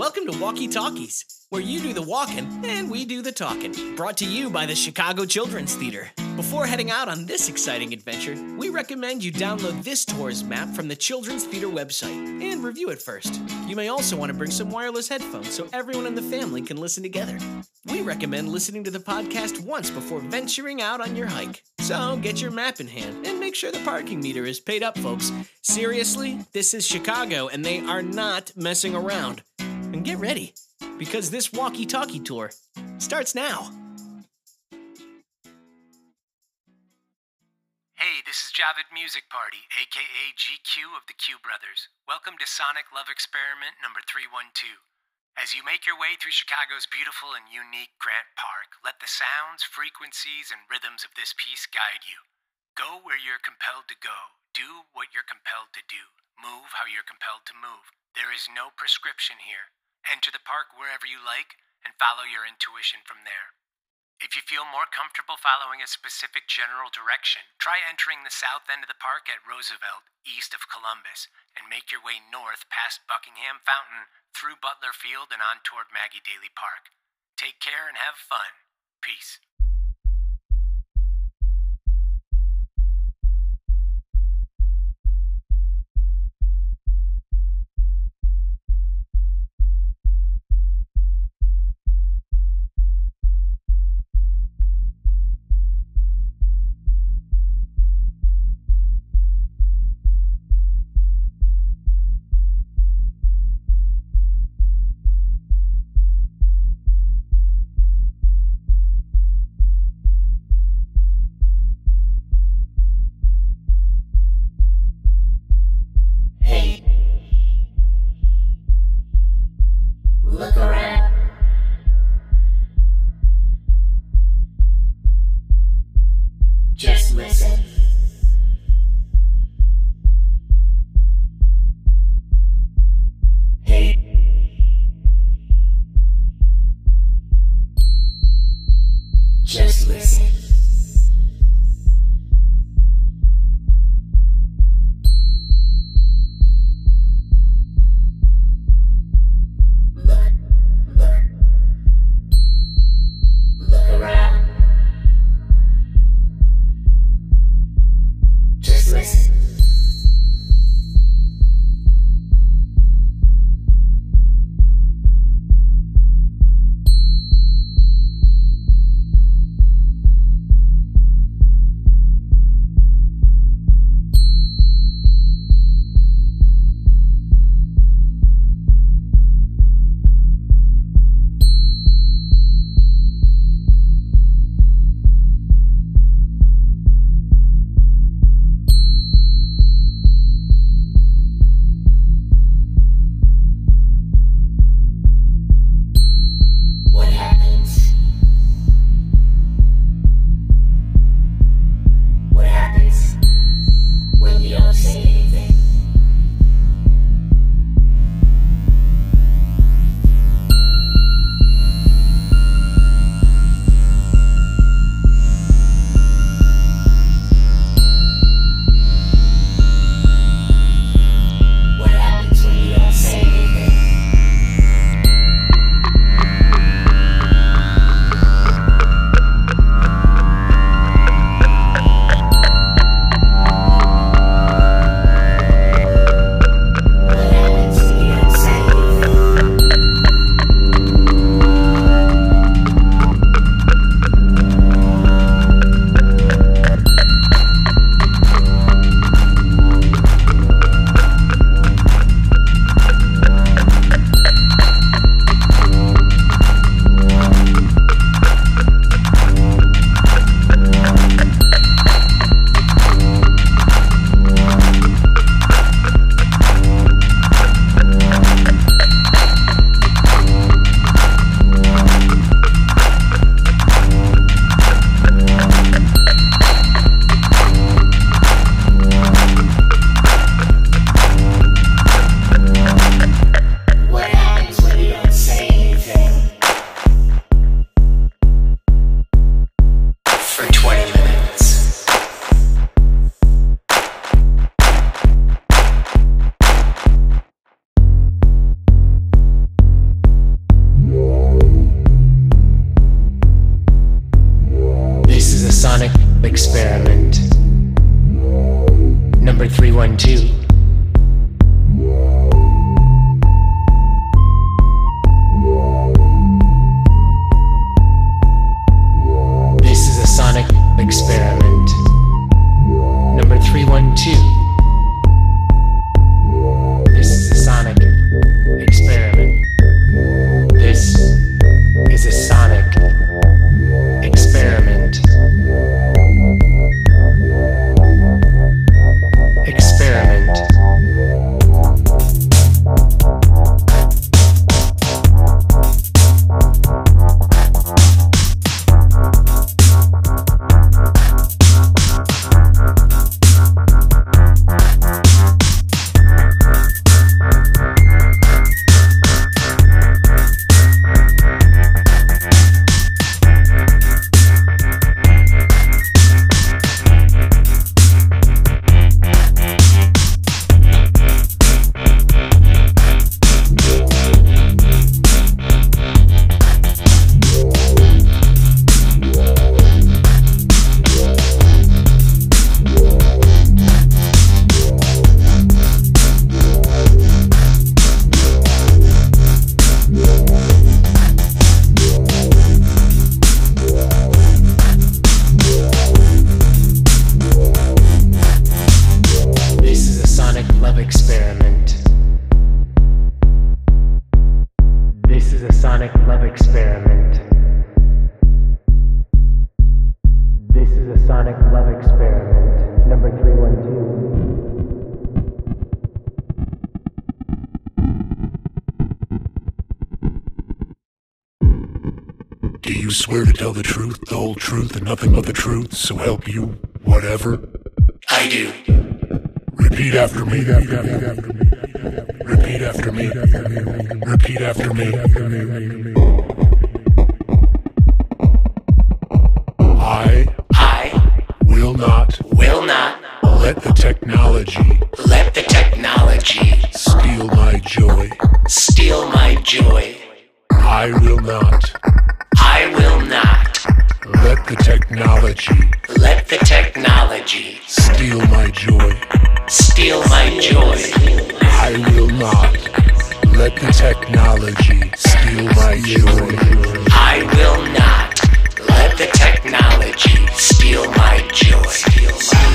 Welcome to Walkie Talkies, where you do the walking and we do the talking. Brought to you by the Chicago Children's Theater. Before heading out on this exciting adventure, we recommend you download this tour's map from the Children's Theater website and review it first. You may also want to bring some wireless headphones so everyone in the family can listen together. We recommend listening to the podcast once before venturing out on your hike. So get your map in hand and make sure the parking meter is paid up, folks. Seriously, this is Chicago and they are not messing around. And get ready, because this walkie talkie tour starts now. Hey, this is Javid Music Party, aka GQ of the Q Brothers. Welcome to Sonic Love Experiment number 312. As you make your way through Chicago's beautiful and unique Grant Park, let the sounds, frequencies, and rhythms of this piece guide you. Go where you're compelled to go. Do what you're compelled to do. Move how you're compelled to move. There is no prescription here. Enter the park wherever you like and follow your intuition from there. If you feel more comfortable following a specific general direction, try entering the south end of the park at Roosevelt, east of Columbus, and make your way north past Buckingham Fountain, through Butler Field, and on toward Maggie Daley Park. Take care and have fun. Peace. This is a sonic love experiment, number 312. Do you swear to tell the truth, the whole truth, and nothing but the truth, so help you, whatever? I do. Repeat after me. Repeat after me. Repeat after me. I technology let the technology steal my joy. steal my joy. I will not I will not let the technology let the technology steal my joy. steal my joy. I will not let the technology steal my joy. I will not let the technology steal my joy. One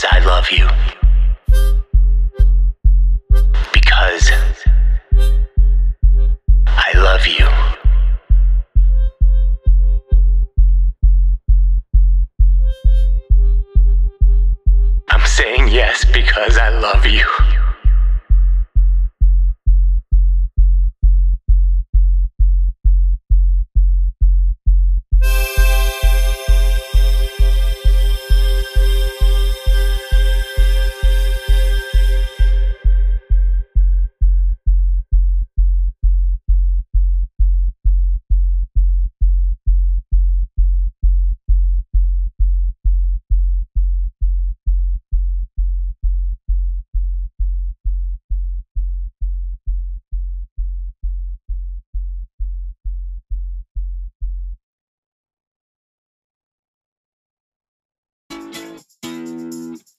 Because I love you.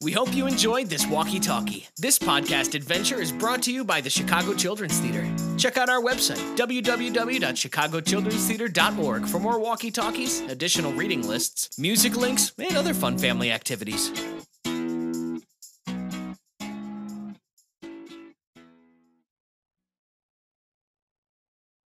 We hope you enjoyed this walkie talkie. This podcast adventure is brought to you by the Chicago Children's Theater. Check out our website, www.chicagochildrenstheater.org, for more walkie talkies, additional reading lists, music links, and other fun family activities.